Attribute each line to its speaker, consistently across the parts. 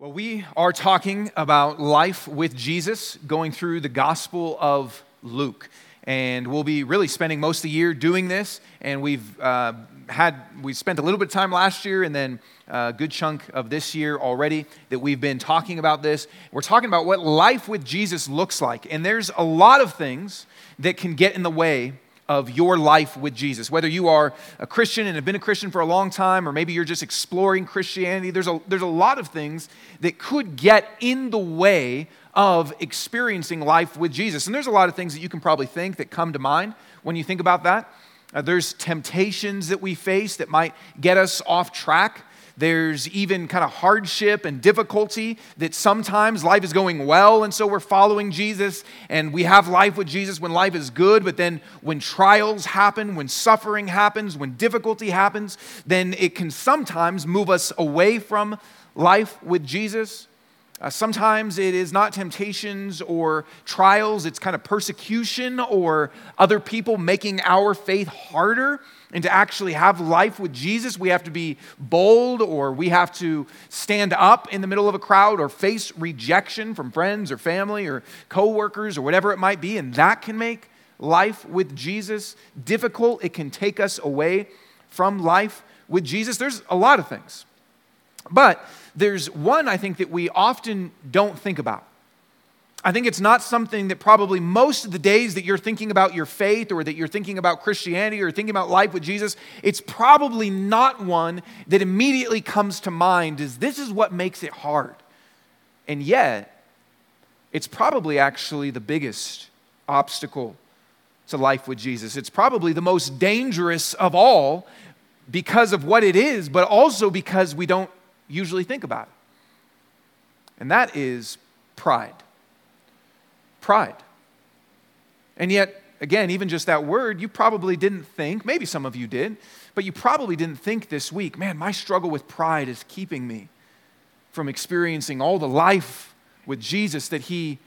Speaker 1: Well, we are talking about life with Jesus, going through the Gospel of Luke. And we'll be really spending most of the year doing this. And we've uh, had, we spent a little bit of time last year and then a good chunk of this year already that we've been talking about this. We're talking about what life with Jesus looks like. And there's a lot of things that can get in the way of your life with Jesus. Whether you are a Christian and have been a Christian for a long time, or maybe you're just exploring Christianity, there's a, there's a lot of things that could get in the way of experiencing life with Jesus. And there's a lot of things that you can probably think that come to mind when you think about that. Uh, there's temptations that we face that might get us off track. There's even kind of hardship and difficulty that sometimes life is going well, and so we're following Jesus, and we have life with Jesus when life is good, but then when trials happen, when suffering happens, when difficulty happens, then it can sometimes move us away from life with Jesus. Uh, sometimes it is not temptations or trials, it's kind of persecution or other people making our faith harder. And to actually have life with Jesus, we have to be bold or we have to stand up in the middle of a crowd or face rejection from friends or family or coworkers or whatever it might be. And that can make life with Jesus difficult. It can take us away from life with Jesus. There's a lot of things. But there's one I think that we often don't think about. I think it's not something that probably most of the days that you're thinking about your faith or that you're thinking about Christianity or thinking about life with Jesus, it's probably not one that immediately comes to mind is this is what makes it hard. And yet, it's probably actually the biggest obstacle to life with Jesus. It's probably the most dangerous of all because of what it is, but also because we don't usually think about it. And that is pride. Pride. And yet, again, even just that word, you probably didn't think, maybe some of you did, but you probably didn't think this week, man, my struggle with pride is keeping me from experiencing all the life with Jesus that He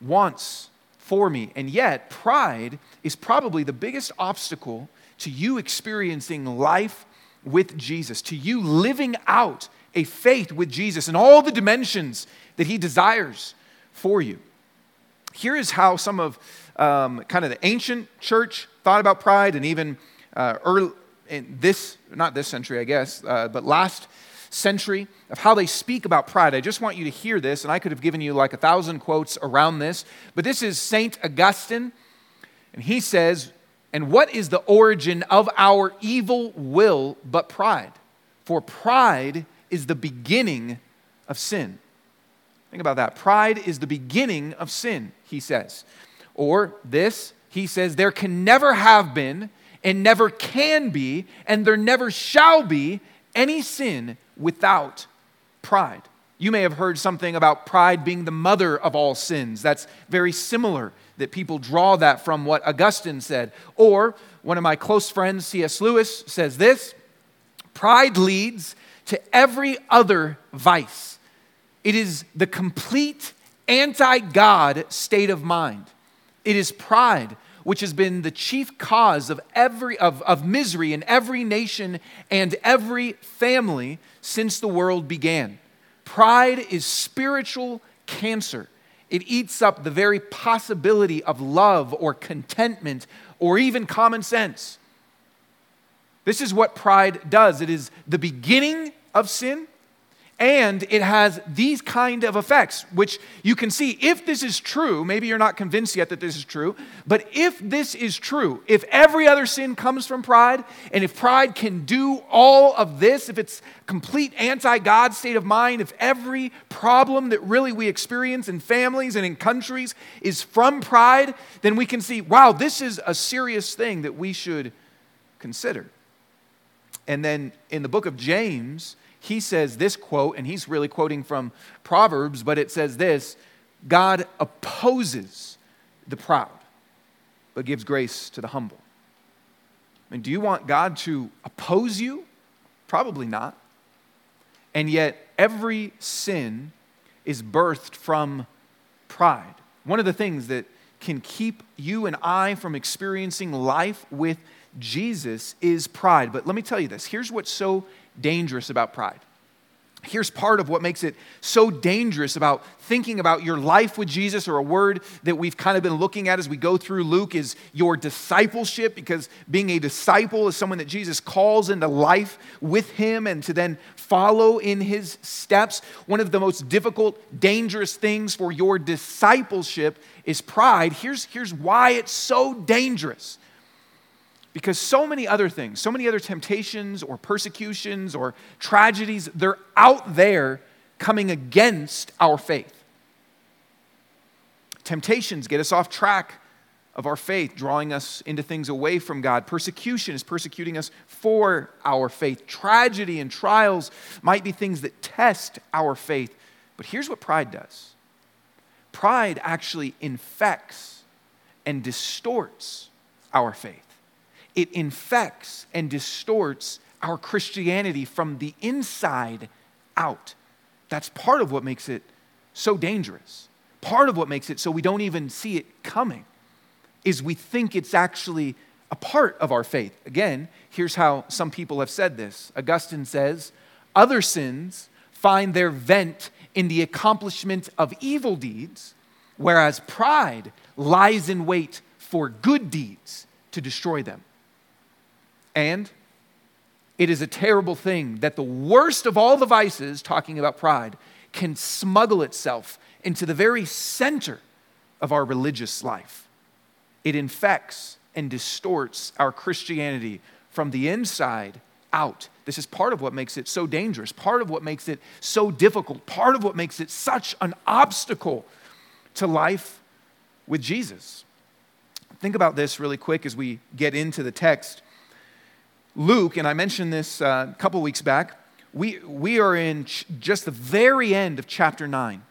Speaker 1: wants for me. And yet, pride is probably the biggest obstacle to you experiencing life with Jesus, to you living out a faith with Jesus in all the dimensions that He desires for you. Here is how some of um, kind of the ancient church thought about pride, and even uh, early in this, not this century, I guess, uh, but last century of how they speak about pride. I just want you to hear this, and I could have given you like a thousand quotes around this, but this is Saint Augustine, and he says, And what is the origin of our evil will but pride? For pride is the beginning of sin. Think about that. Pride is the beginning of sin, he says. Or this, he says, there can never have been and never can be and there never shall be any sin without pride. You may have heard something about pride being the mother of all sins. That's very similar, that people draw that from what Augustine said. Or one of my close friends, C.S. Lewis, says this Pride leads to every other vice. It is the complete anti God state of mind. It is pride, which has been the chief cause of, every, of, of misery in every nation and every family since the world began. Pride is spiritual cancer. It eats up the very possibility of love or contentment or even common sense. This is what pride does. It is the beginning of sin and it has these kind of effects which you can see if this is true maybe you're not convinced yet that this is true but if this is true if every other sin comes from pride and if pride can do all of this if it's complete anti-god state of mind if every problem that really we experience in families and in countries is from pride then we can see wow this is a serious thing that we should consider. And then in the book of James, he says this quote, and he's really quoting from Proverbs, but it says this God opposes the proud, but gives grace to the humble. I mean, do you want God to oppose you? Probably not. And yet, every sin is birthed from pride. One of the things that can keep you and I from experiencing life with Jesus is pride. But let me tell you this here's what's so dangerous about pride Here's part of what makes it so dangerous about thinking about your life with Jesus, or a word that we've kind of been looking at as we go through Luke is your discipleship, because being a disciple is someone that Jesus calls into life with him and to then follow in his steps. One of the most difficult, dangerous things for your discipleship is pride. Here's, here's why it's so dangerous because so many other things, so many other temptations or persecutions or tragedies, they're out there coming against our faith. Temptations get us off track of our faith, drawing us into things away from God. Persecution is persecuting us for our faith. Tragedy and trials might be things that test our faith. But here's what pride does pride actually infects and distorts our faith it infects and distorts our Christianity from the inside out. That's part of what makes it so dangerous. Part of what makes it so we don't even see it coming is we think it's actually a part of our faith. Again, here's how some people have said this Augustine says, Other sins find their vent in the accomplishment of evil deeds, whereas pride lies in wait for good deeds to destroy them. And it is a terrible thing that the worst of all the vices, talking about pride, can smuggle itself into the very center of our religious life. It infects and distorts our Christianity from the inside out. This is part of what makes it so dangerous, part of what makes it so difficult, part of what makes it such an obstacle to life with Jesus. Think about this really quick as we get into the text. Luke, and I mentioned this uh, a couple weeks back, we, we are in ch- just the very end of chapter 9.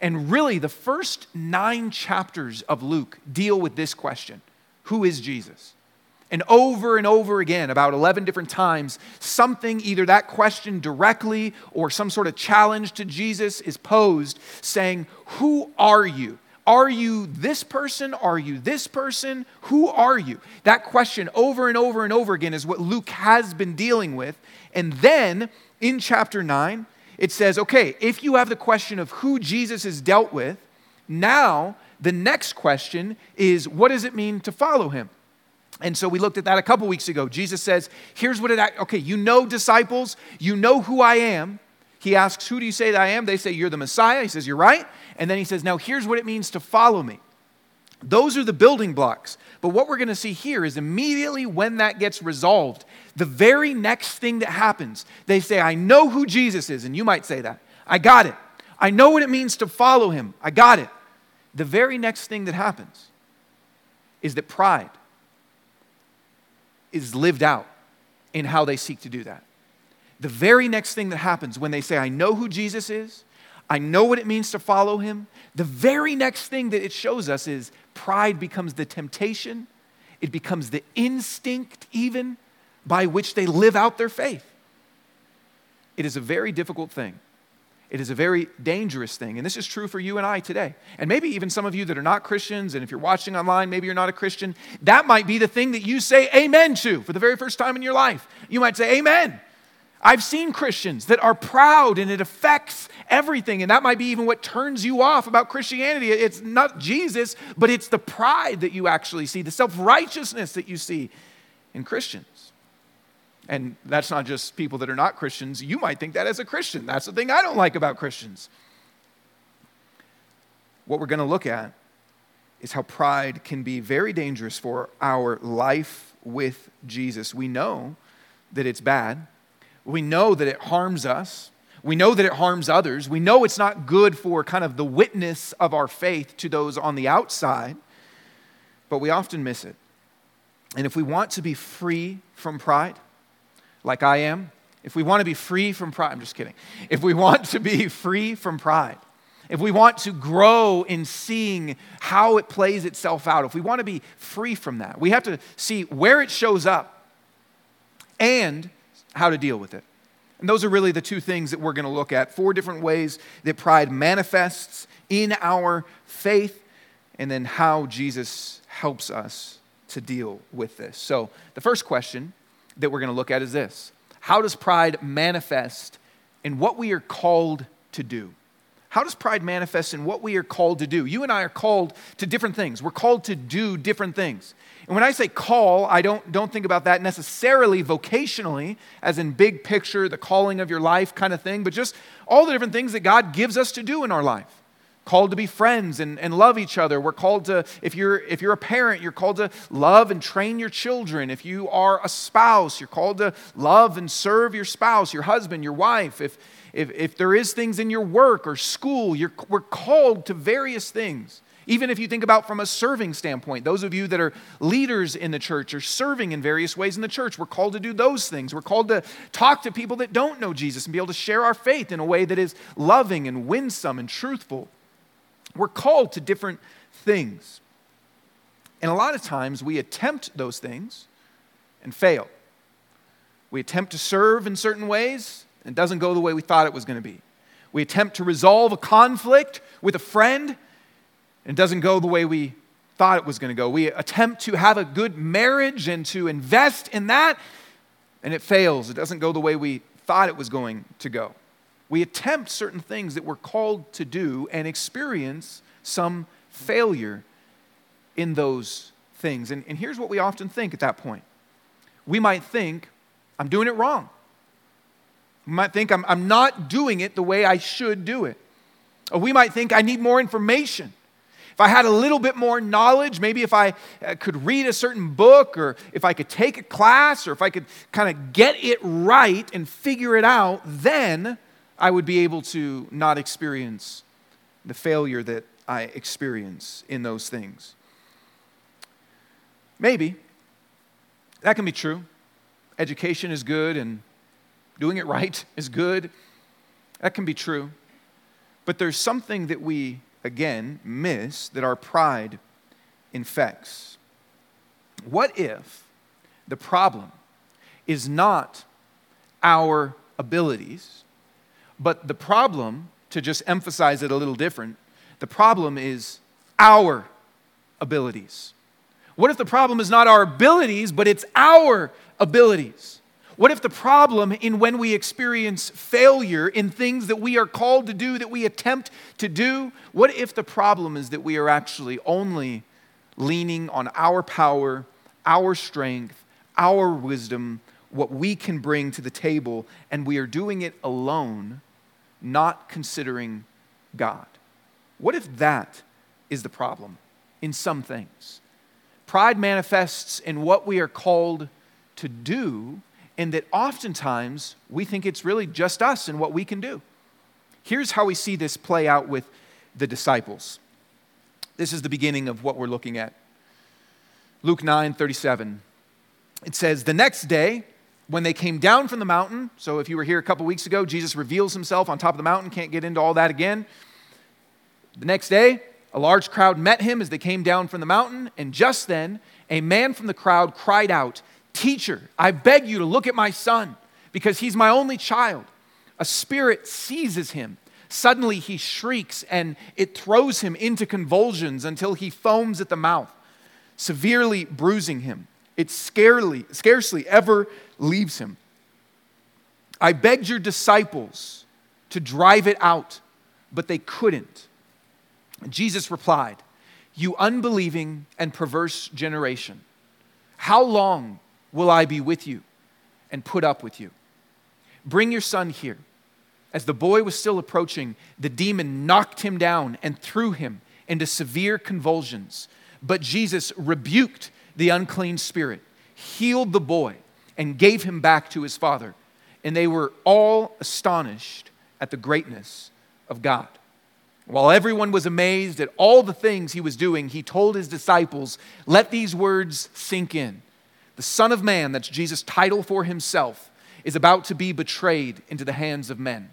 Speaker 1: And really, the first nine chapters of Luke deal with this question Who is Jesus? And over and over again, about 11 different times, something, either that question directly or some sort of challenge to Jesus, is posed saying, Who are you? Are you this person? Are you this person? Who are you? That question over and over and over again is what Luke has been dealing with. And then in chapter 9, it says, okay, if you have the question of who Jesus has dealt with, now the next question is, what does it mean to follow him? And so we looked at that a couple weeks ago. Jesus says, here's what it, okay, you know disciples, you know who I am. He asks, Who do you say that I am? They say, You're the Messiah. He says, You're right. And then he says, Now here's what it means to follow me. Those are the building blocks. But what we're going to see here is immediately when that gets resolved, the very next thing that happens, they say, I know who Jesus is. And you might say that. I got it. I know what it means to follow him. I got it. The very next thing that happens is that pride is lived out in how they seek to do that the very next thing that happens when they say, I know who Jesus is, I know what it means to follow him, the very next thing that it shows us is pride becomes the temptation, it becomes the instinct, even by which they live out their faith. It is a very difficult thing. It is a very dangerous thing. And this is true for you and I today. And maybe even some of you that are not Christians, and if you're watching online, maybe you're not a Christian, that might be the thing that you say amen to for the very first time in your life. You might say, Amen. I've seen Christians that are proud and it affects everything. And that might be even what turns you off about Christianity. It's not Jesus, but it's the pride that you actually see, the self righteousness that you see in Christians. And that's not just people that are not Christians. You might think that as a Christian. That's the thing I don't like about Christians. What we're going to look at is how pride can be very dangerous for our life with Jesus. We know that it's bad we know that it harms us. We know that it harms others. We know it's not good for kind of the witness of our faith to those on the outside, but we often miss it. And if we want to be free from pride, like I am, if we want to be free from pride, I'm just kidding. If we want to be free from pride, if we want to grow in seeing how it plays itself out, if we want to be free from that, we have to see where it shows up and how to deal with it. And those are really the two things that we're going to look at four different ways that pride manifests in our faith, and then how Jesus helps us to deal with this. So, the first question that we're going to look at is this How does pride manifest in what we are called to do. How does pride manifest in what we are called to do? You and I are called to different things. We're called to do different things. And when I say call, I don't, don't think about that necessarily vocationally, as in big picture, the calling of your life kind of thing, but just all the different things that God gives us to do in our life. Called to be friends and, and love each other. We're called to, if you're, if you're a parent, you're called to love and train your children. If you are a spouse, you're called to love and serve your spouse, your husband, your wife. If, if, if there is things in your work or school, you're, we're called to various things. Even if you think about from a serving standpoint, those of you that are leaders in the church are serving in various ways in the church. We're called to do those things. We're called to talk to people that don't know Jesus and be able to share our faith in a way that is loving and winsome and truthful. We're called to different things. And a lot of times we attempt those things and fail. We attempt to serve in certain ways and it doesn't go the way we thought it was going to be. We attempt to resolve a conflict with a friend it doesn't go the way we thought it was going to go. We attempt to have a good marriage and to invest in that, and it fails. It doesn't go the way we thought it was going to go. We attempt certain things that we're called to do and experience some failure in those things. And, and here's what we often think at that point we might think, I'm doing it wrong. We might think, I'm, I'm not doing it the way I should do it. Or we might think, I need more information if I had a little bit more knowledge, maybe if I uh, could read a certain book or if I could take a class or if I could kind of get it right and figure it out, then I would be able to not experience the failure that I experience in those things. Maybe. That can be true. Education is good and doing it right is good. That can be true. But there's something that we again, miss that our pride infects. What if the problem is not our abilities, but the problem, to just emphasize it a little different, the problem is our abilities? What if the problem is not our abilities, but it's our abilities? What if the problem in when we experience failure in things that we are called to do, that we attempt to do, what if the problem is that we are actually only leaning on our power, our strength, our wisdom, what we can bring to the table, and we are doing it alone, not considering God? What if that is the problem in some things? Pride manifests in what we are called to do and that oftentimes we think it's really just us and what we can do. Here's how we see this play out with the disciples. This is the beginning of what we're looking at. Luke 9 37. It says, The next day, when they came down from the mountain, so if you were here a couple weeks ago, Jesus reveals himself on top of the mountain, can't get into all that again. The next day, a large crowd met him as they came down from the mountain, and just then, a man from the crowd cried out, Teacher, I beg you to look at my son because he's my only child. A spirit seizes him. Suddenly he shrieks and it throws him into convulsions until he foams at the mouth, severely bruising him. It scarcely, scarcely ever leaves him. I begged your disciples to drive it out, but they couldn't. Jesus replied, You unbelieving and perverse generation, how long will I be with you and put up with you. Bring your son here. As the boy was still approaching, the demon knocked him down and threw him into severe convulsions. But Jesus rebuked the unclean spirit, healed the boy, and gave him back to his father. And they were all astonished at the greatness of God. While everyone was amazed at all the things he was doing, he told his disciples, Let these words sink in. The Son of Man, that's Jesus' title for himself, is about to be betrayed into the hands of men.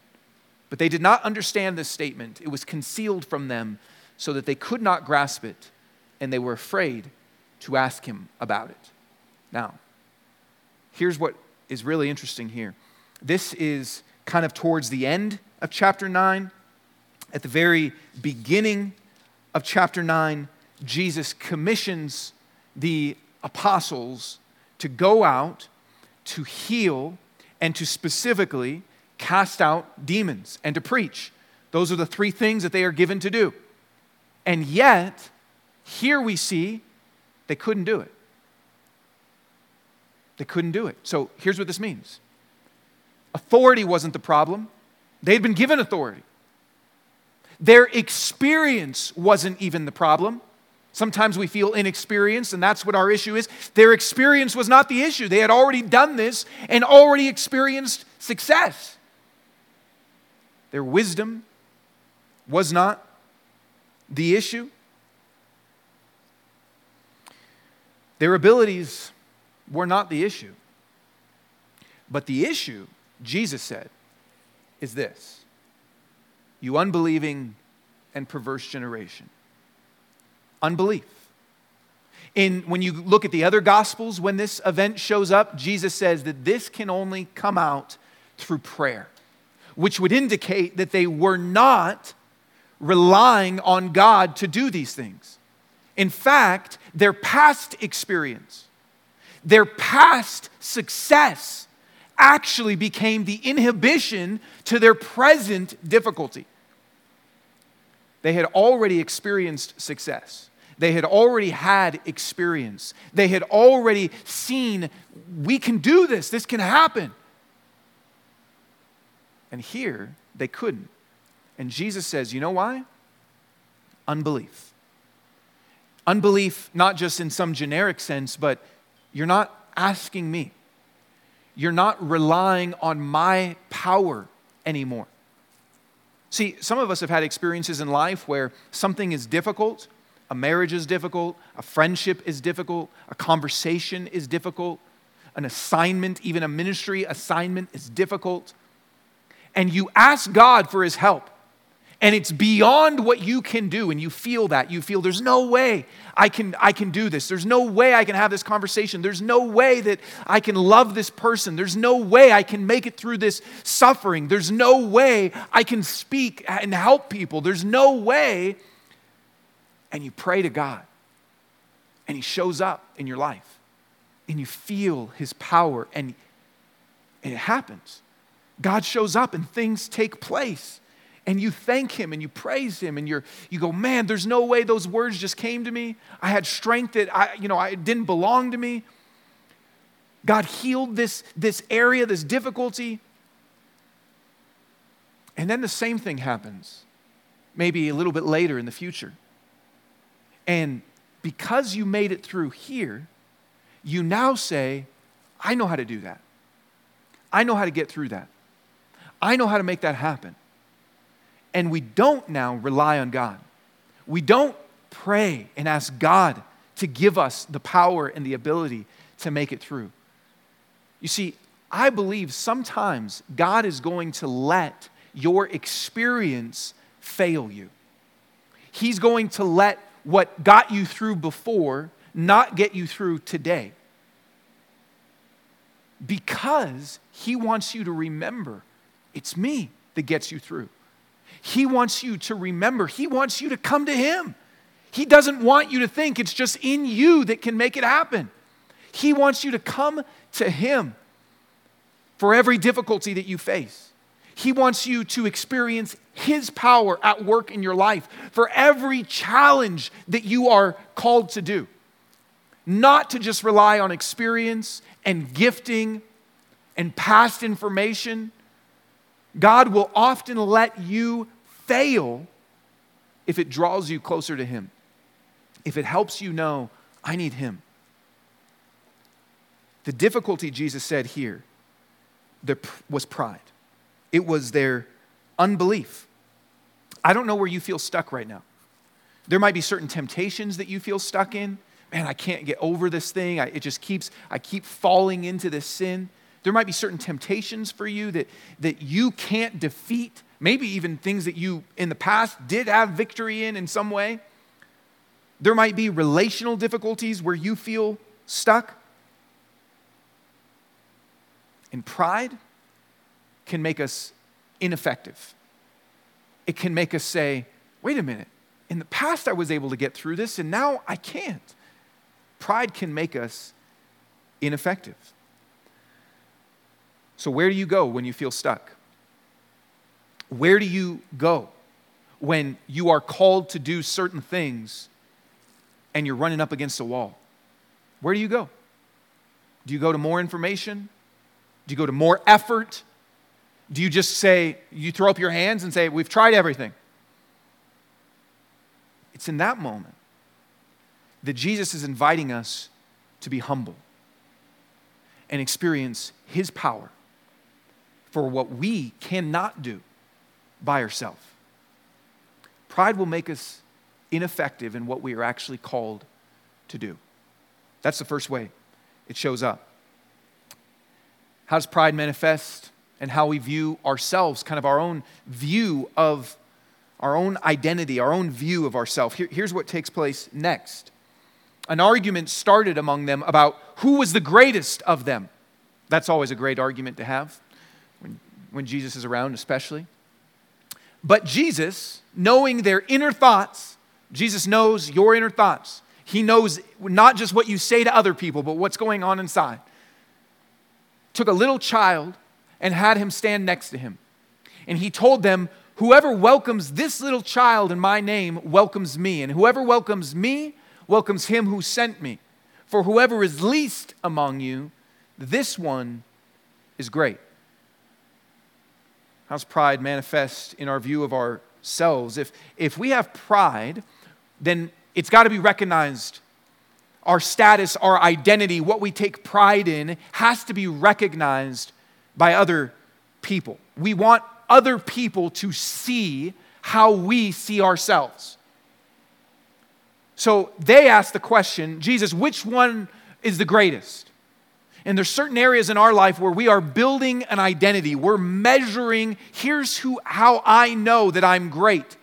Speaker 1: But they did not understand this statement. It was concealed from them so that they could not grasp it, and they were afraid to ask him about it. Now, here's what is really interesting here. This is kind of towards the end of chapter 9. At the very beginning of chapter 9, Jesus commissions the apostles to go out, to heal, and to specifically cast out demons and to preach. Those are the three things that they are given to do. And yet, here we see they couldn't do it. They couldn't do it. So here's what this means authority wasn't the problem, they'd been given authority. Their experience wasn't even the problem. Sometimes we feel inexperienced, and that's what our issue is. Their experience was not the issue. They had already done this and already experienced success. Their wisdom was not the issue. Their abilities were not the issue. But the issue, Jesus said, is this you unbelieving and perverse generation. Unbelief. In, when you look at the other gospels, when this event shows up, Jesus says that this can only come out through prayer, which would indicate that they were not relying on God to do these things. In fact, their past experience, their past success actually became the inhibition to their present difficulty. They had already experienced success. They had already had experience. They had already seen, we can do this, this can happen. And here, they couldn't. And Jesus says, you know why? Unbelief. Unbelief, not just in some generic sense, but you're not asking me. You're not relying on my power anymore. See, some of us have had experiences in life where something is difficult, a marriage is difficult, a friendship is difficult, a conversation is difficult, an assignment, even a ministry assignment is difficult. And you ask God for his help and it's beyond what you can do and you feel that. You feel there's no way I can I can do this. There's no way I can have this conversation. There's no way that I can love this person. There's no way I can make it through this suffering. There's no way I can speak and help people. There's no way. And you pray to God and he shows up in your life and you feel his power and, and it happens. God shows up and things take place and you thank him and you praise him and you're, you go, man, there's no way those words just came to me. I had strength that I, you know, I didn't belong to me. God healed this, this area, this difficulty. And then the same thing happens, maybe a little bit later in the future. And because you made it through here, you now say, I know how to do that. I know how to get through that. I know how to make that happen. And we don't now rely on God. We don't pray and ask God to give us the power and the ability to make it through. You see, I believe sometimes God is going to let your experience fail you. He's going to let what got you through before not get you through today. Because He wants you to remember it's me that gets you through. He wants you to remember, He wants you to come to Him. He doesn't want you to think it's just in you that can make it happen. He wants you to come to Him for every difficulty that you face. He wants you to experience His power at work in your life for every challenge that you are called to do. Not to just rely on experience and gifting and past information. God will often let you fail if it draws you closer to Him, if it helps you know, I need Him. The difficulty, Jesus said here, there was pride, it was their unbelief. I don't know where you feel stuck right now. There might be certain temptations that you feel stuck in. Man, I can't get over this thing. I, it just keeps, I keep falling into this sin. There might be certain temptations for you that, that you can't defeat maybe even things that you in the past did have victory in in some way. There might be relational difficulties where you feel stuck. And pride can make us ineffective. It can make us say, wait a minute, in the past I was able to get through this and now I can't. Pride can make us ineffective. So, where do you go when you feel stuck? Where do you go when you are called to do certain things and you're running up against a wall? Where do you go? Do you go to more information? Do you go to more effort? Do you just say, you throw up your hands and say, We've tried everything? It's in that moment that Jesus is inviting us to be humble and experience His power for what we cannot do by herself. Pride will make us ineffective in what we are actually called to do. That's the first way it shows up. How does pride manifest? And how we view ourselves, kind of our own view of our own identity, our own view of ourselves. Here, here's what takes place next. An argument started among them about who was the greatest of them. That's always a great argument to have when, when Jesus is around, especially. But Jesus, knowing their inner thoughts, Jesus knows your inner thoughts. He knows not just what you say to other people, but what's going on inside. Took a little child and had him stand next to him. And he told them, Whoever welcomes this little child in my name welcomes me, and whoever welcomes me welcomes him who sent me. For whoever is least among you, this one is great. How's pride manifest in our view of ourselves? If, if we have pride, then it's got to be recognized. Our status, our identity, what we take pride in, has to be recognized by other people. We want other people to see how we see ourselves. So they ask the question Jesus, which one is the greatest? And there's certain areas in our life where we are building an identity. We're measuring, here's who, how I know that I'm great.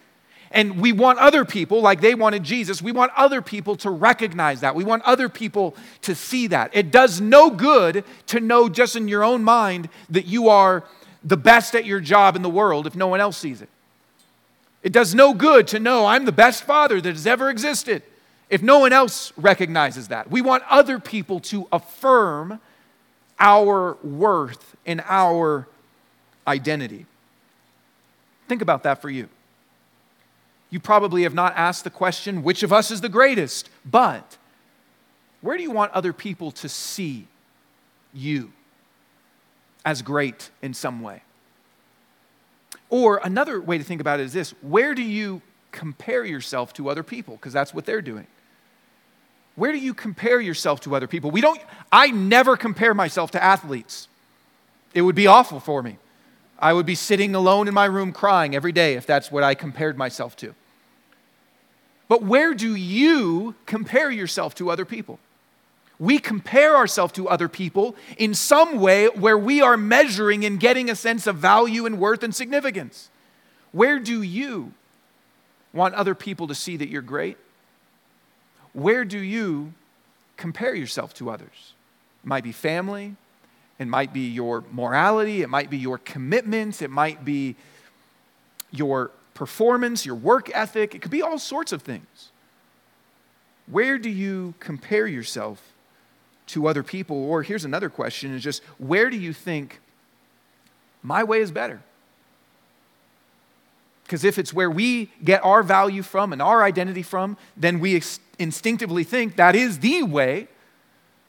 Speaker 1: And we want other people, like they wanted Jesus, we want other people to recognize that. We want other people to see that. It does no good to know just in your own mind that you are the best at your job in the world if no one else sees it. It does no good to know I'm the best father that has ever existed if no one else recognizes that. We want other people to affirm our worth and our identity. Think about that for you. You probably have not asked the question, which of us is the greatest? But where do you want other people to see you as great in some way? Or another way to think about it is this where do you compare yourself to other people? Because that's what they're doing. Where do you compare yourself to other people? We don't, I never compare myself to athletes. It would be awful for me. I would be sitting alone in my room crying every day if that's what I compared myself to. But where do you compare yourself to other people? We compare ourselves to other people in some way where we are measuring and getting a sense of value and worth and significance. Where do you want other people to see that you're great? Where do you compare yourself to others? It might be family, it might be your morality, it might be your commitments, it might be your performance, your work ethic. It could be all sorts of things. Where do you compare yourself to other people? Or here's another question is just where do you think my way is better? Because if it's where we get our value from and our identity from, then we instinctively think that is the way.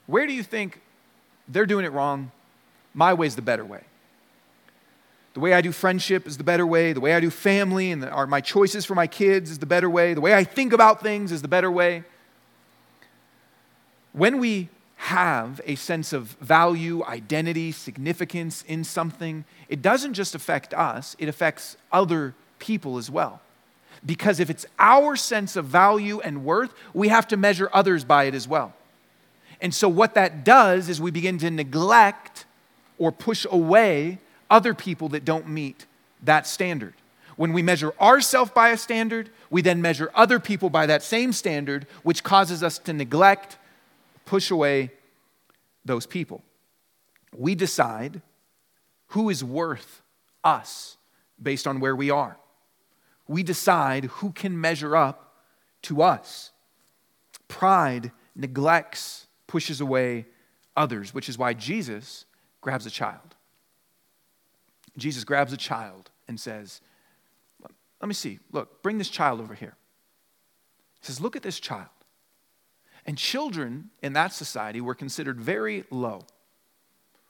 Speaker 1: Where do you think they're doing it wrong? My way is the better way. The way I do friendship is the better way. The way I do family and the, our, my choices for my kids is the better way. The way I think about things is the better way. When we have a sense of value, identity, significance in something, it doesn't just affect us, it affects other people as well. Because if it's our sense of value and worth, we have to measure others by it as well. And so, what that does is we begin to neglect or push away other people that don't meet that standard. When we measure ourselves by a standard, we then measure other people by that same standard, which causes us to neglect, push away those people. We decide who is worth us based on where we are. We decide who can measure up to us. Pride neglects, pushes away others, which is why Jesus grabs a child. Jesus grabs a child and says, Let me see, look, bring this child over here. He says, Look at this child. And children in that society were considered very low.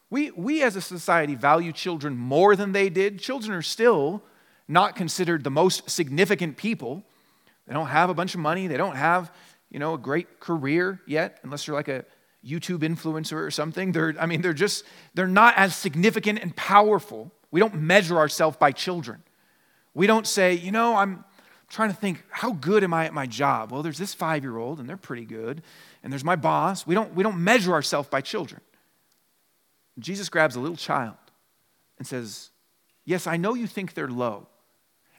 Speaker 1: We, we as a society value children more than they did. Children are still not considered the most significant people. They don't have a bunch of money. They don't have, you know, a great career yet, unless you're like a YouTube influencer or something. They're, I mean, they're just, they're not as significant and powerful. We don't measure ourselves by children. We don't say, you know, I'm trying to think, how good am I at my job? Well, there's this five year old, and they're pretty good. And there's my boss. We don't, we don't measure ourselves by children. Jesus grabs a little child and says, Yes, I know you think they're low,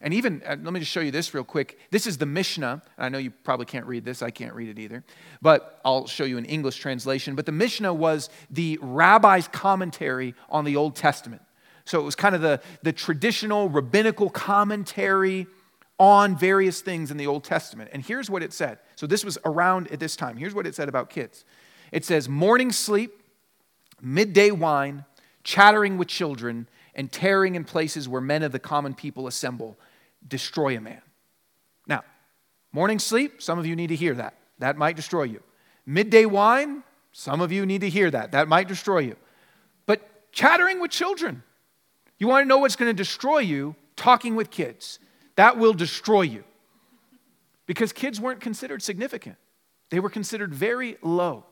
Speaker 1: and even, uh, let me just show you this real quick. This is the Mishnah. I know you probably can't read this. I can't read it either. But I'll show you an English translation. But the Mishnah was the rabbi's commentary on the Old Testament. So it was kind of the, the traditional rabbinical commentary on various things in the Old Testament. And here's what it said. So this was around at this time. Here's what it said about kids it says, morning sleep, midday wine, chattering with children, and tearing in places where men of the common people assemble destroy a man. Now, morning sleep, some of you need to hear that. That might destroy you. Midday wine, some of you need to hear that. That might destroy you. But chattering with children, you want to know what's going to destroy you? Talking with kids. That will destroy you. Because kids weren't considered significant, they were considered very low.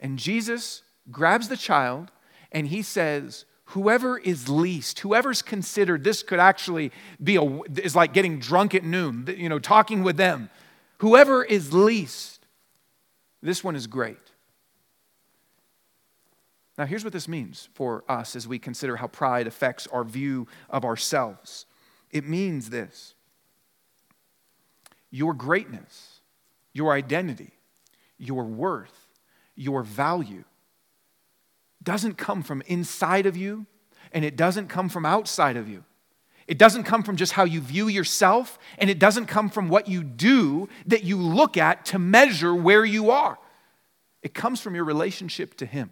Speaker 1: And Jesus grabs the child and he says, whoever is least, whoever's considered this could actually be a, is like getting drunk at noon, you know, talking with them. Whoever is least, this one is great. Now, here's what this means for us as we consider how pride affects our view of ourselves. It means this your greatness, your identity, your worth, your value doesn't come from inside of you and it doesn't come from outside of you. It doesn't come from just how you view yourself, and it doesn't come from what you do that you look at to measure where you are. It comes from your relationship to Him.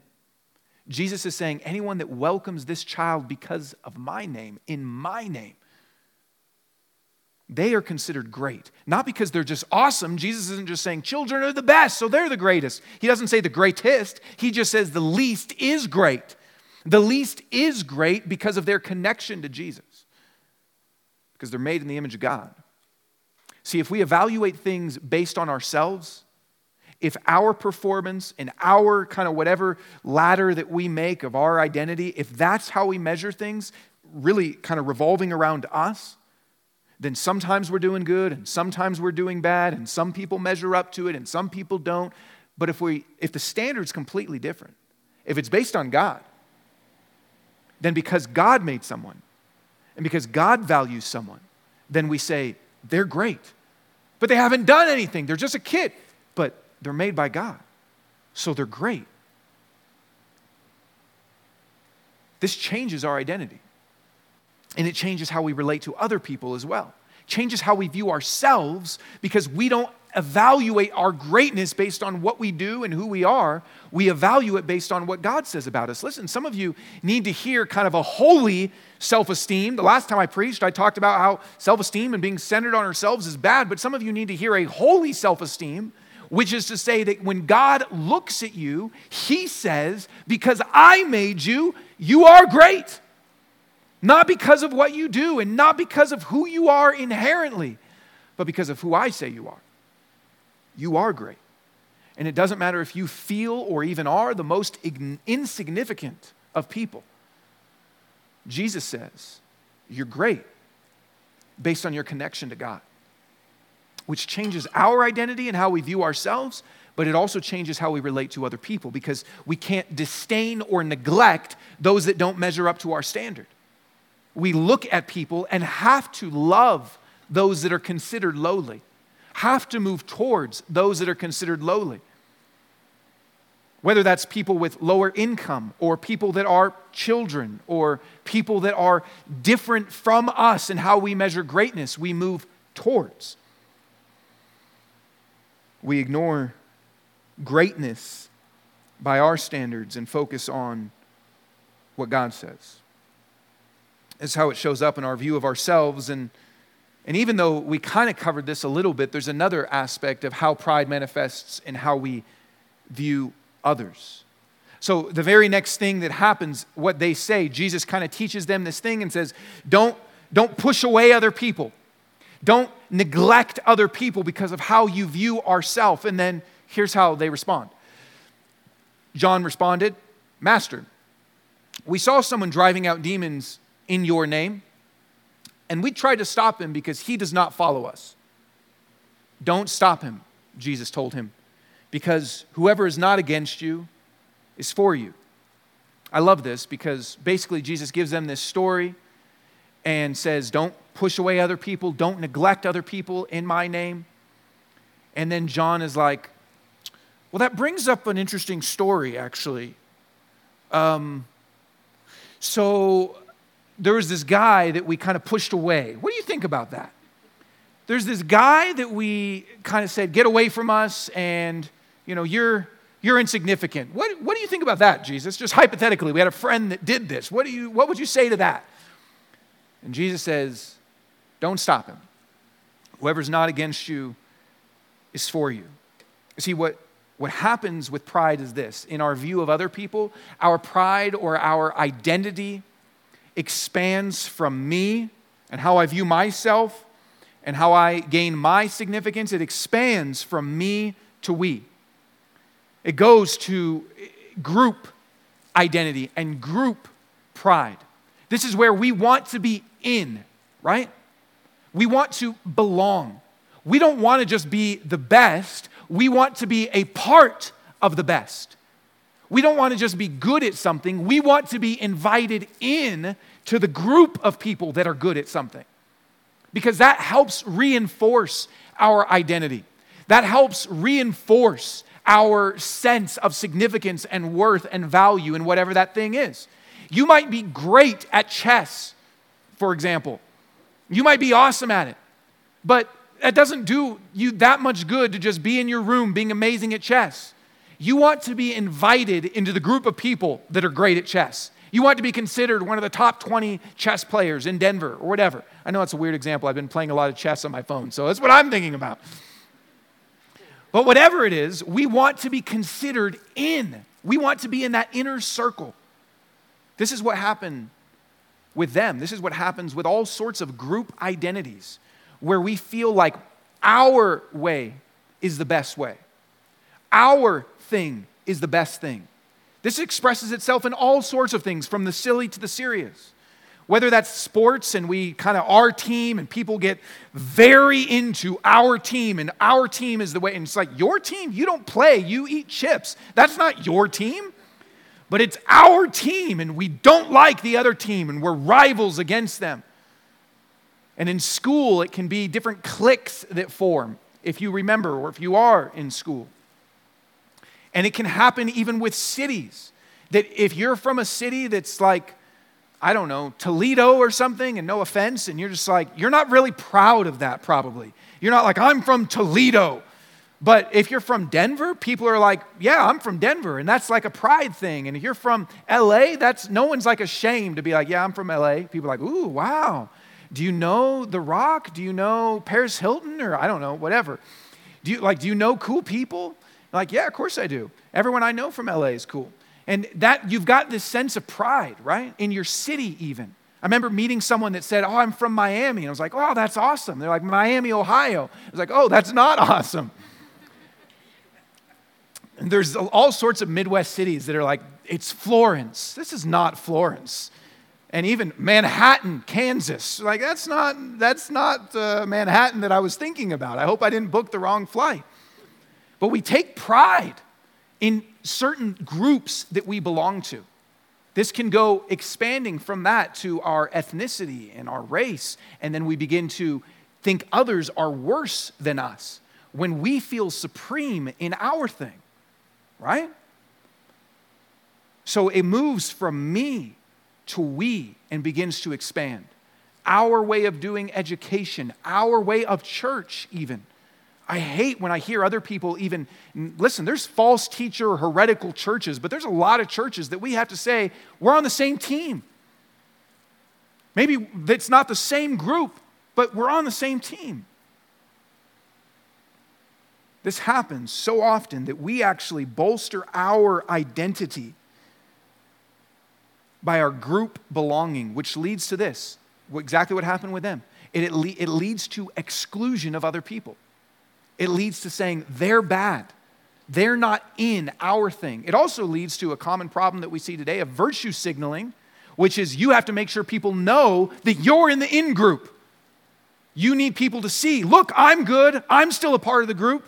Speaker 1: Jesus is saying, anyone that welcomes this child because of my name, in my name, they are considered great. Not because they're just awesome. Jesus isn't just saying children are the best, so they're the greatest. He doesn't say the greatest, he just says the least is great. The least is great because of their connection to Jesus, because they're made in the image of God. See, if we evaluate things based on ourselves, if our performance and our kind of whatever ladder that we make of our identity, if that's how we measure things, really kind of revolving around us, then sometimes we're doing good and sometimes we're doing bad and some people measure up to it and some people don't. But if we if the standard's completely different, if it's based on God, then because God made someone and because God values someone, then we say they're great. But they haven't done anything. They're just a kid, but they're made by God. So they're great. This changes our identity. And it changes how we relate to other people as well. Changes how we view ourselves because we don't evaluate our greatness based on what we do and who we are. We evaluate based on what God says about us. Listen, some of you need to hear kind of a holy self esteem. The last time I preached, I talked about how self esteem and being centered on ourselves is bad, but some of you need to hear a holy self esteem. Which is to say that when God looks at you, He says, Because I made you, you are great. Not because of what you do and not because of who you are inherently, but because of who I say you are. You are great. And it doesn't matter if you feel or even are the most insignificant of people. Jesus says, You're great based on your connection to God, which changes our identity and how we view ourselves, but it also changes how we relate to other people because we can't disdain or neglect those that don't measure up to our standard we look at people and have to love those that are considered lowly, have to move towards those that are considered lowly. Whether that's people with lower income or people that are children or people that are different from us in how we measure greatness, we move towards. We ignore greatness by our standards and focus on what God says. Is how it shows up in our view of ourselves. And, and even though we kind of covered this a little bit, there's another aspect of how pride manifests in how we view others. So, the very next thing that happens, what they say, Jesus kind of teaches them this thing and says, don't, don't push away other people. Don't neglect other people because of how you view ourself. And then here's how they respond. John responded, Master, we saw someone driving out demons in your name, and we tried to stop him because he does not follow us. Don't stop him, Jesus told him, because whoever is not against you is for you. I love this because basically Jesus gives them this story and says, Don't push away other people, don't neglect other people in my name. And then John is like, Well, that brings up an interesting story, actually. Um, so there was this guy that we kind of pushed away. What do you think about that? There's this guy that we kind of said, Get away from us, and you know, you're you're insignificant. What, what do you think about that, Jesus? Just hypothetically, we had a friend that did this. What, do you, what would you say to that? And Jesus says, Don't stop him. Whoever's not against you is for you. See, what, what happens with pride is this in our view of other people, our pride or our identity expands from me and how I view myself and how I gain my significance. It expands from me to we. It goes to group identity and group pride. This is where we want to be in, right? We want to belong. We don't want to just be the best, we want to be a part of the best. We don't want to just be good at something, we want to be invited in to the group of people that are good at something. Because that helps reinforce our identity. That helps reinforce our sense of significance and worth and value in whatever that thing is. You might be great at chess, for example. You might be awesome at it, but that doesn't do you that much good to just be in your room being amazing at chess. You want to be invited into the group of people that are great at chess. You want to be considered one of the top 20 chess players in Denver or whatever. I know that's a weird example. I've been playing a lot of chess on my phone, so that's what I'm thinking about. But whatever it is, we want to be considered in. We want to be in that inner circle. This is what happened with them. This is what happens with all sorts of group identities where we feel like our way is the best way, our thing is the best thing. This expresses itself in all sorts of things, from the silly to the serious. Whether that's sports and we kind of our team and people get very into our team and our team is the way and it's like your team? You don't play you eat chips. That's not your team but it's our team and we don't like the other team and we're rivals against them. And in school it can be different cliques that form if you remember or if you are in school and it can happen even with cities that if you're from a city that's like I don't know, Toledo or something, and no offense, and you're just like, you're not really proud of that, probably. You're not like, I'm from Toledo. But if you're from Denver, people are like, yeah, I'm from Denver. And that's like a pride thing. And if you're from LA, that's no one's like ashamed to be like, yeah, I'm from LA. People are like, ooh, wow. Do you know The Rock? Do you know Paris Hilton? Or I don't know, whatever. Do you like, do you know cool people? Like, yeah, of course I do. Everyone I know from LA is cool. And that you've got this sense of pride, right? In your city, even. I remember meeting someone that said, Oh, I'm from Miami. And I was like, Oh, that's awesome. They're like, Miami, Ohio. I was like, Oh, that's not awesome. And there's all sorts of Midwest cities that are like, It's Florence. This is not Florence. And even Manhattan, Kansas. Like, that's not, that's not uh, Manhattan that I was thinking about. I hope I didn't book the wrong flight. But we take pride in certain groups that we belong to. This can go expanding from that to our ethnicity and our race, and then we begin to think others are worse than us when we feel supreme in our thing, right? So it moves from me to we and begins to expand. Our way of doing education, our way of church, even I hate when I hear other people even listen, there's false teacher heretical churches, but there's a lot of churches that we have to say, we're on the same team. Maybe it's not the same group, but we're on the same team. This happens so often that we actually bolster our identity by our group belonging, which leads to this exactly what happened with them. It, it, it leads to exclusion of other people. It leads to saying they're bad. They're not in our thing. It also leads to a common problem that we see today of virtue signaling, which is you have to make sure people know that you're in the in group. You need people to see, look, I'm good. I'm still a part of the group.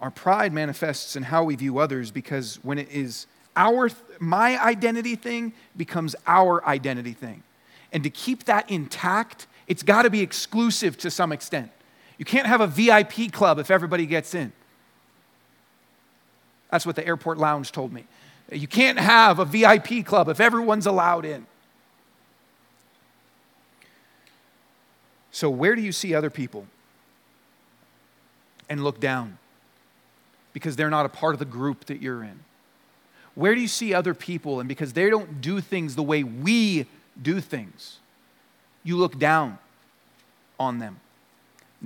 Speaker 1: Our pride manifests in how we view others because when it is our my identity thing becomes our identity thing. And to keep that intact, it's got to be exclusive to some extent. You can't have a VIP club if everybody gets in. That's what the airport lounge told me. You can't have a VIP club if everyone's allowed in. So, where do you see other people and look down? because they're not a part of the group that you're in? Where do you see other people and because they don't do things the way we do things, you look down on them?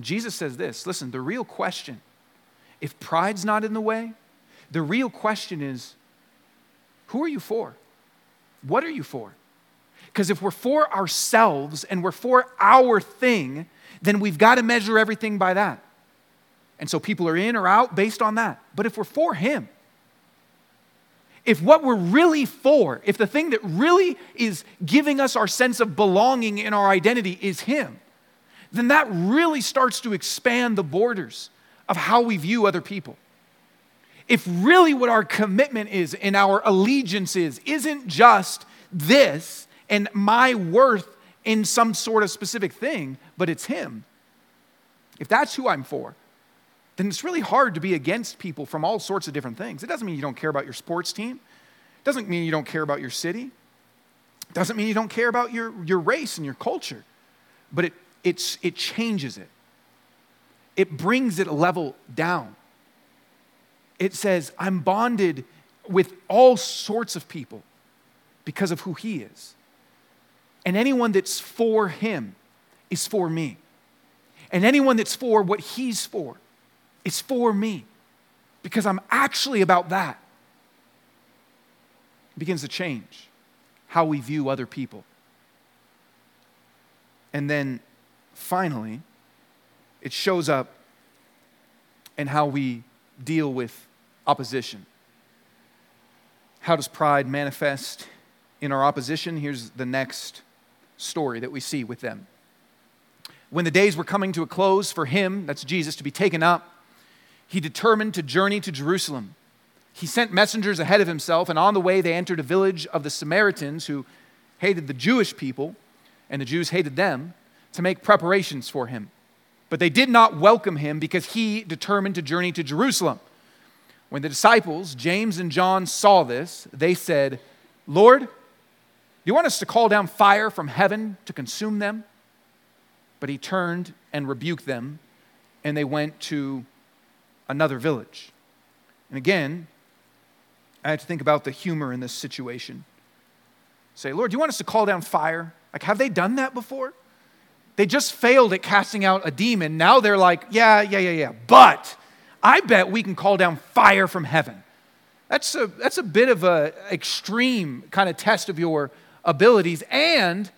Speaker 1: Jesus says this listen, the real question, if pride's not in the way, the real question is who are you for? What are you for? Because if we're for ourselves and we're for our thing, then we've got to measure everything by that. And so people are in or out based on that. But if we're for Him, if what we're really for, if the thing that really is giving us our sense of belonging in our identity is Him, then that really starts to expand the borders of how we view other people. If really what our commitment is and our allegiance is, isn't just this and my worth in some sort of specific thing, but it's Him, if that's who I'm for, then it's really hard to be against people from all sorts of different things. It doesn't mean you don't care about your sports team, it doesn't mean you don't care about your city, it doesn't mean you don't care about your, your race and your culture, but it, it's, it changes it. It brings it a level down. It says, I'm bonded with all sorts of people because of who He is. And anyone that's for Him is for me. And anyone that's for what He's for it's for me because I'm actually about that. It begins to change how we view other people. And then finally, it shows up in how we deal with opposition. How does pride manifest in our opposition? Here's the next story that we see with them. When the days were coming to a close for him, that's Jesus, to be taken up, he determined to journey to Jerusalem. He sent messengers ahead of himself, and on the way they entered a village of the Samaritans who hated the Jewish people, and the Jews hated them, to make preparations for him. But they did not welcome him because he determined to journey to Jerusalem. When the disciples, James and John, saw this, they said, Lord, do you want us to call down fire from heaven to consume them? But he turned and rebuked them, and they went to another village. And again, I had to think about the humor in this situation. Say, Lord, do you want us to call down fire? Like, have they done that before? They just failed at casting out a demon. Now they're like, yeah, yeah, yeah, yeah. But I bet we can call down fire from heaven. That's a, that's a bit of an extreme kind of test of your abilities. And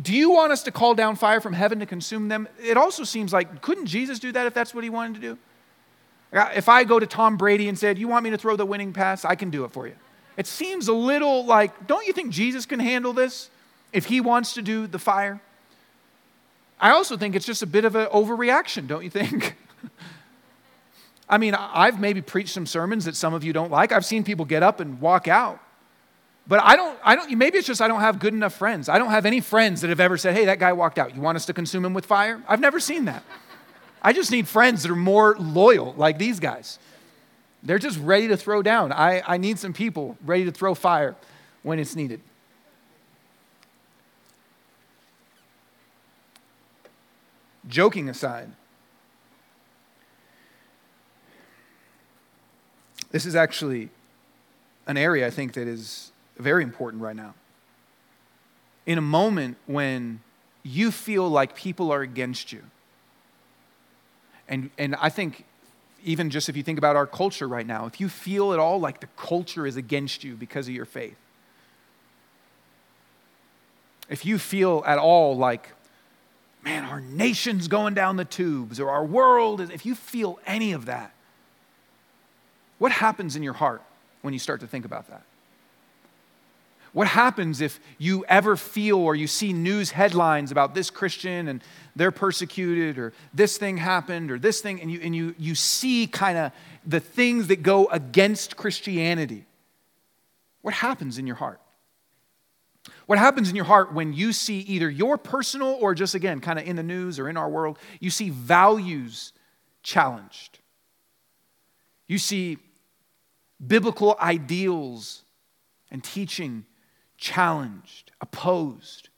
Speaker 1: do you want us to call down fire from heaven to consume them? It also seems like, couldn't Jesus do that if that's what he wanted to do? Uh, if I go to Tom Brady and said, You want me to throw the winning pass? I can do it for you. It seems a little like, don't you think Jesus can handle this if he wants to do the fire? I also think it's just a bit of an overreaction, don't you think? I mean, I've maybe preached some sermons that some of you don't like. I've seen people get up and walk out. But I don't, I don't, maybe it's just I don't have good enough friends. I don't have any friends that have ever said, hey, that guy walked out. You want us to consume him with fire? I've never seen that. I just need friends that are more loyal, like these guys. They're just ready to throw down. I, I need some people ready to throw fire when it's needed. Joking aside, this is actually an area I think that is very important right now. In a moment when you feel like people are against you, and, and I think even just if you think about our culture right now, if you feel at all like the culture is against you because of your faith, if you feel at all like, man, our nation's going down the tubes or our world is, if you feel any of that, what happens in your heart when you start to think about that? What happens if you ever feel or you see news headlines about this Christian and they're persecuted or this thing happened or this thing, and you, and you, you see kind of the things that go against Christianity? What happens in your heart? What happens in your heart when you see either your personal or just again, kind of in the news or in our world, you see values challenged? You see biblical ideals and teaching challenged, opposed?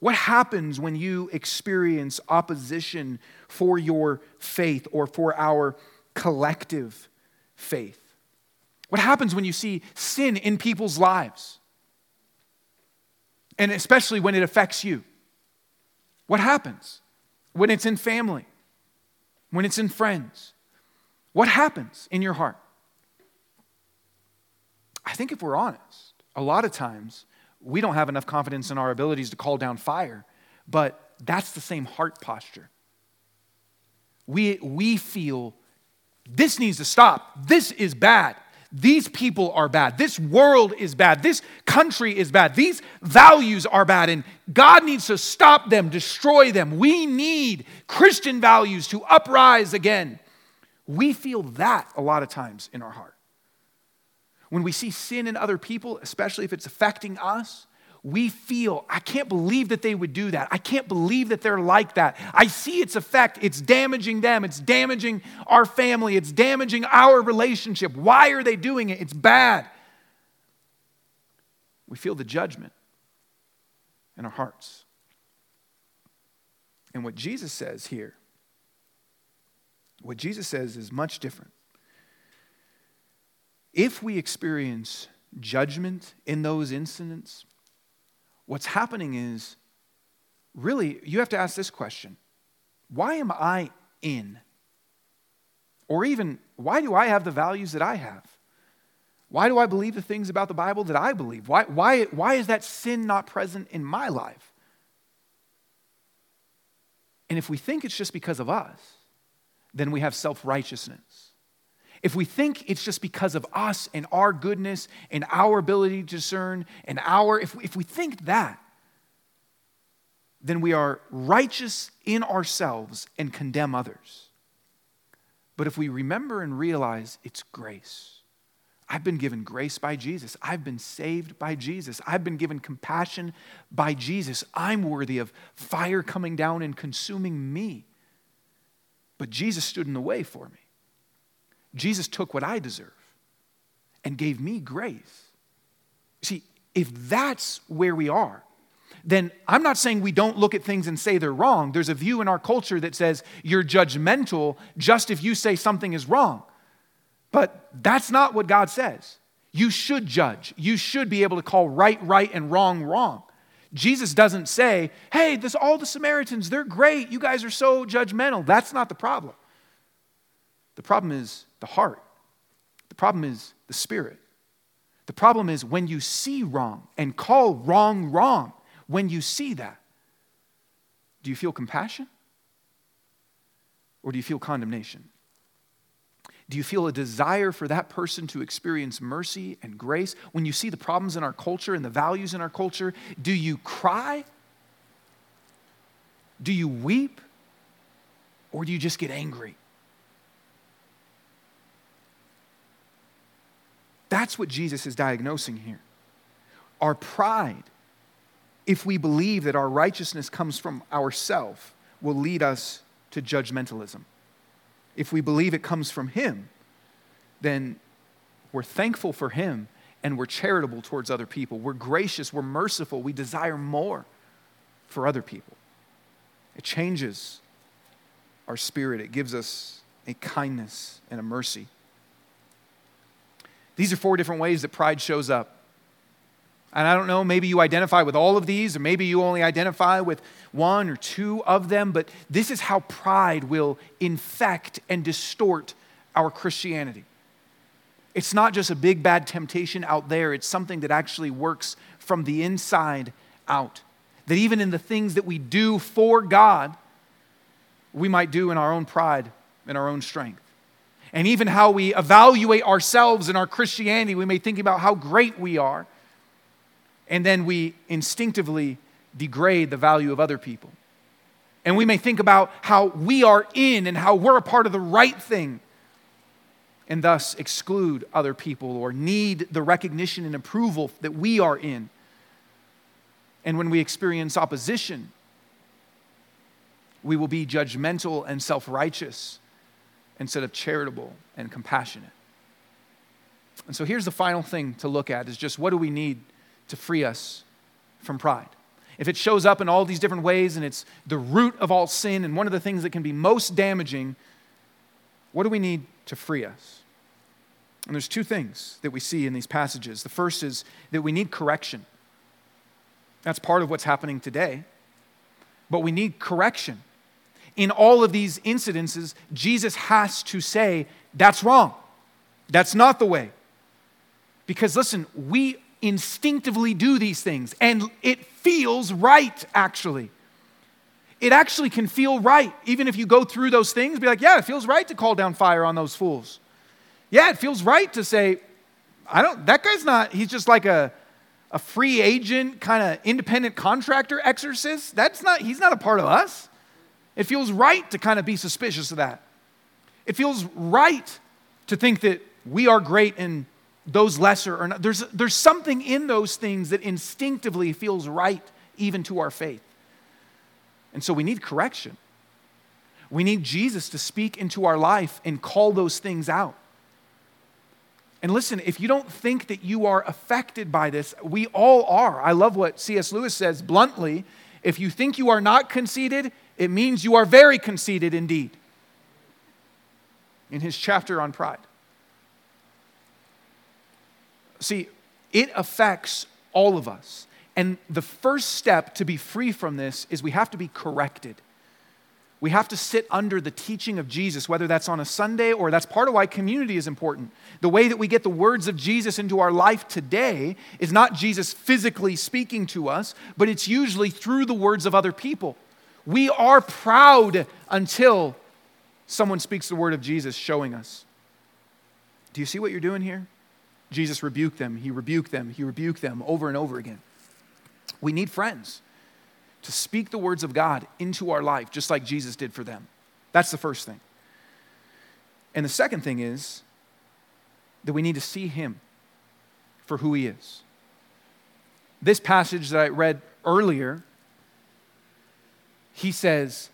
Speaker 1: What happens when you experience opposition for your faith or for our collective faith? What happens when you see sin in people's lives? And especially when it affects you. What happens when it's in family? When it's in friends? What happens in your heart? I think if we're honest, a lot of times we don't have enough confidence in our abilities to call down fire, but that's the same heart posture. We, we feel this needs to stop. This is bad. These people are bad. This world is bad. This country is bad. These values are bad. And God needs to stop them, destroy them. We need Christian values to uprise again. We feel that a lot of times in our heart. When we see sin in other people, especially if it's affecting us, we feel, I can't believe that they would do that. I can't believe that they're like that. I see its effect. It's damaging them. It's damaging our family. It's damaging our relationship. Why are they doing it? It's bad. We feel the judgment in our hearts. And what Jesus says here, what Jesus says is much different. If we experience judgment in those incidents, what's happening is really, you have to ask this question Why am I in? Or even, why do I have the values that I have? Why do I believe the things about the Bible that I believe? Why, why, why is that sin not present in my life? And if we think it's just because of us, then we have self righteousness if we think it's just because of us and our goodness and our ability to discern and our, if, we, if we think that, then we are righteous in ourselves and condemn others. But if we remember and realize it's grace, I've been given grace by Jesus. I've been saved by Jesus. I've been given compassion by Jesus. I'm worthy of fire coming down and consuming me. But Jesus stood in the way for me. Jesus took what I deserve and gave me grace. See, if that's where we are, then I'm not saying we don't look at things and say they're wrong. There's a view in our culture that says you're judgmental just if you say something is wrong. But that's not what God says. You should judge. You should be able to call right right and wrong wrong. Jesus doesn't say, "Hey, this all the Samaritans, they're great. You guys are so judgmental." That's not the problem. The problem is the heart. The problem is the spirit. The problem is when you see wrong and call wrong wrong, when you see that, do you feel compassion? Or do you feel condemnation? Do you feel a desire for that person to experience mercy and grace? When you see the problems in our culture and the values in our culture, do you cry? Do you weep? Or do you just get angry? That's what Jesus is diagnosing here. Our pride, if we believe that our righteousness comes from ourself, will lead us to judgmentalism. If we believe it comes from Him, then we're thankful for Him and we're charitable towards other people. We're gracious, we're merciful, we desire more for other people. It changes our spirit, it gives us a kindness and a mercy. These are four different ways that pride shows up. And I don't know, maybe you identify with all of these, or maybe you only identify with one or two of them, but this is how pride will infect and distort our Christianity. It's not just a big bad temptation out there, it's something that actually works from the inside out. That even in the things that we do for God, we might do in our own pride in our own strength. And even how we evaluate ourselves in our Christianity, we may think about how great we are and then we instinctively degrade the value of other people. And we may think about how we are in and how we're a part of the right thing, and thus exclude other people or need the recognition and approval that we are in. And when we experience opposition, we will be judgmental and self righteous instead of charitable and compassionate. And so here's the final thing to look at is just what do we need to free us from pride. If it shows up in all these different ways and it's the root of all sin and one of the things that can be most damaging, what do we need to free us? And there's two things that we see in these passages. The first is that we need correction. That's part of what's happening today. But we need correction. In all of these incidences, Jesus has to say, that's wrong. That's not the way. Because listen, we instinctively do these things, and it feels right, actually. It actually can feel right, even if you go through those things, be like, yeah, it feels right to call down fire on those fools. Yeah, it feels right to say, I don't, that guy's not, he's just like a, a free agent, kind of independent contractor exorcist. That's not, he's not a part of us. It feels right to kind of be suspicious of that. It feels right to think that we are great and those lesser or not. There's, there's something in those things that instinctively feels right even to our faith. And so we need correction. We need Jesus to speak into our life and call those things out. And listen, if you don't think that you are affected by this, we all are. I love what C.S. Lewis says bluntly. If you think you are not conceited, it means you are very conceited indeed. In his chapter on pride. See, it affects all of us. And the first step to be free from this is we have to be corrected. We have to sit under the teaching of Jesus, whether that's on a Sunday or that's part of why community is important. The way that we get the words of Jesus into our life today is not Jesus physically speaking to us, but it's usually through the words of other people. We are proud until someone speaks the word of Jesus showing us. Do you see what you're doing here? Jesus rebuked them, he rebuked them, he rebuked them over and over again. We need friends to speak the words of God into our life, just like Jesus did for them. That's the first thing. And the second thing is that we need to see him for who he is. This passage that I read earlier, he says,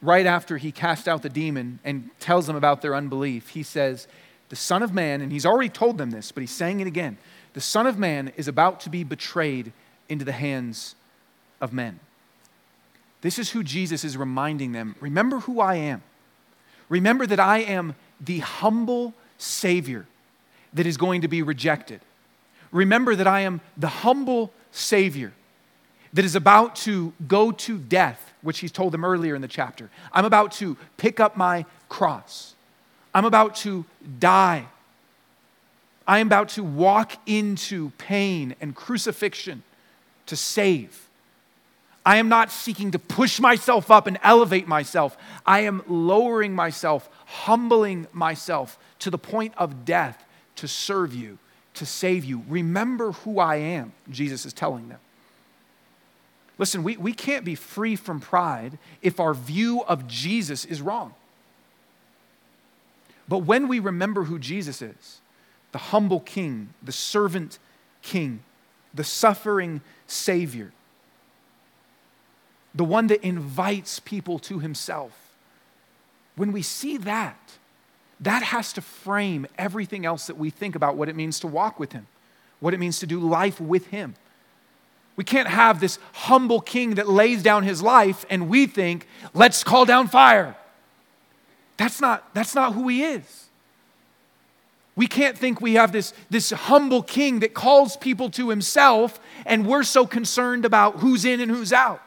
Speaker 1: right after he cast out the demon and tells them about their unbelief, he says, the Son of Man, and he's already told them this, but he's saying it again the Son of Man is about to be betrayed into the hands of men. This is who Jesus is reminding them. Remember who I am. Remember that I am the humble Savior that is going to be rejected. Remember that I am the humble Savior that is about to go to death, which he's told them earlier in the chapter. I'm about to pick up my cross. I'm about to die. I am about to walk into pain and crucifixion to save. I am not seeking to push myself up and elevate myself. I am lowering myself, humbling myself to the point of death to serve you, to save you. Remember who I am, Jesus is telling them. Listen, we, we can't be free from pride if our view of Jesus is wrong. But when we remember who Jesus is, the humble king, the servant king, the suffering savior, the one that invites people to himself, when we see that, that has to frame everything else that we think about what it means to walk with him, what it means to do life with him. We can't have this humble king that lays down his life and we think, let's call down fire. That's not, that's not who he is. We can't think we have this, this humble king that calls people to himself and we're so concerned about who's in and who's out.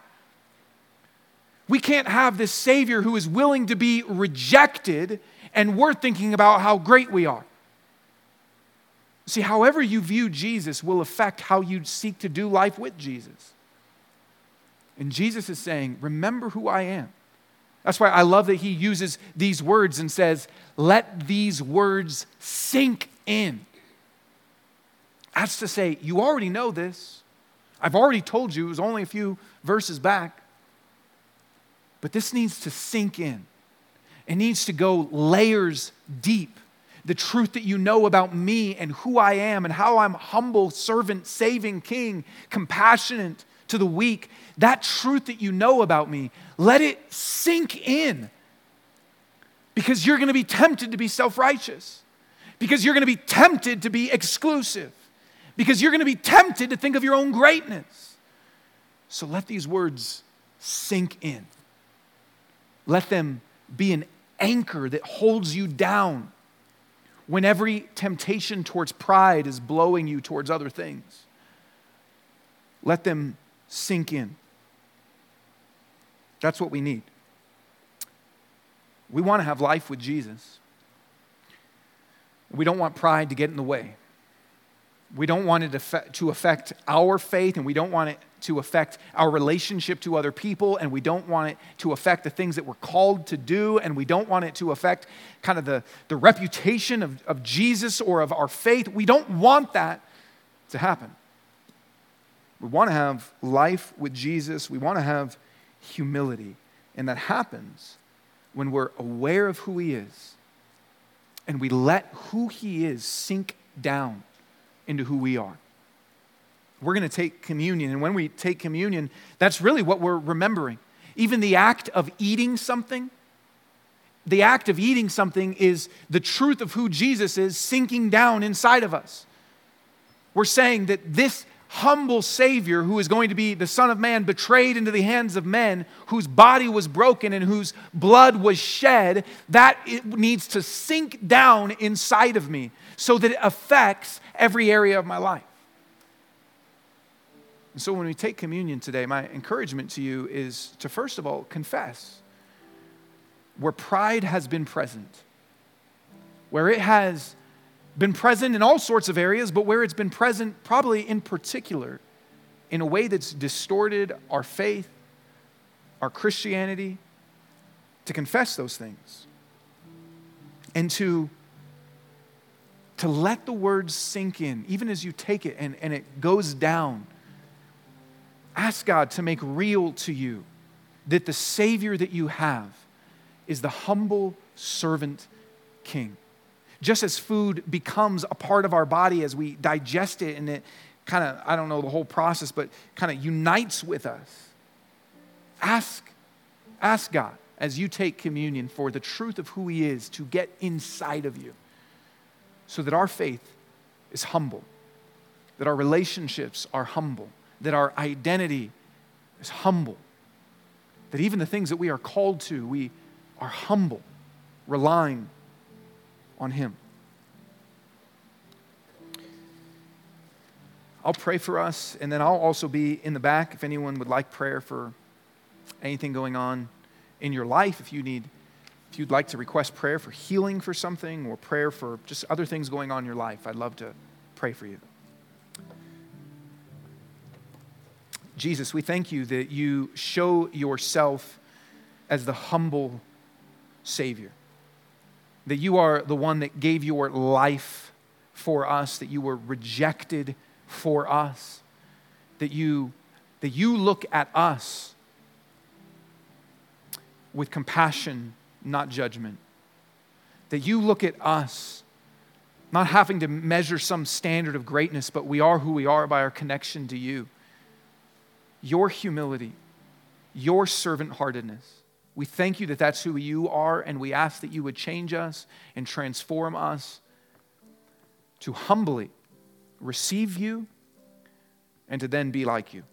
Speaker 1: We can't have this Savior who is willing to be rejected and we're thinking about how great we are. See, however you view Jesus will affect how you seek to do life with Jesus. And Jesus is saying, Remember who I am. That's why I love that he uses these words and says, Let these words sink in. That's to say, you already know this. I've already told you, it was only a few verses back. But this needs to sink in. It needs to go layers deep. The truth that you know about me and who I am and how I'm humble, servant, saving king, compassionate to the weak, that truth that you know about me, let it sink in. Because you're going to be tempted to be self righteous. Because you're going to be tempted to be exclusive. Because you're going to be tempted to think of your own greatness. So let these words sink in. Let them be an anchor that holds you down when every temptation towards pride is blowing you towards other things. Let them sink in. That's what we need. We want to have life with Jesus. We don't want pride to get in the way. We don't want it to affect our faith, and we don't want it to affect our relationship to other people, and we don't want it to affect the things that we're called to do, and we don't want it to affect kind of the, the reputation of, of Jesus or of our faith. We don't want that to happen. We want to have life with Jesus, we want to have humility, and that happens when we're aware of who He is and we let who He is sink down into who we are. We're going to take communion, and when we take communion, that's really what we're remembering. Even the act of eating something, the act of eating something is the truth of who Jesus is sinking down inside of us. We're saying that this humble Savior, who is going to be the Son of Man, betrayed into the hands of men, whose body was broken and whose blood was shed, that it needs to sink down inside of me so that it affects every area of my life. And so when we take communion today, my encouragement to you is to first of all confess where pride has been present, where it has been present in all sorts of areas, but where it's been present, probably in particular, in a way that's distorted our faith, our Christianity, to confess those things and to, to let the words sink in, even as you take it and, and it goes down. Ask God to make real to you that the Savior that you have is the humble servant king just as food becomes a part of our body as we digest it and it kind of, I don't know the whole process, but kind of unites with us. Ask, ask God as you take communion for the truth of who He is to get inside of you so that our faith is humble, that our relationships are humble, that our identity is humble, that even the things that we are called to, we are humble, relying on Him. I'll pray for us, and then I'll also be in the back if anyone would like prayer for anything going on in your life. If you need, if you'd like to request prayer for healing for something or prayer for just other things going on in your life, I'd love to pray for you. Jesus, we thank you that you show yourself as the humble Savior that you are the one that gave your life for us, that you were rejected for us, that you, that you look at us with compassion, not judgment, that you look at us not having to measure some standard of greatness, but we are who we are by our connection to you. Your humility, your servant heartedness we thank you that that's who you are, and we ask that you would change us and transform us to humbly receive you and to then be like you.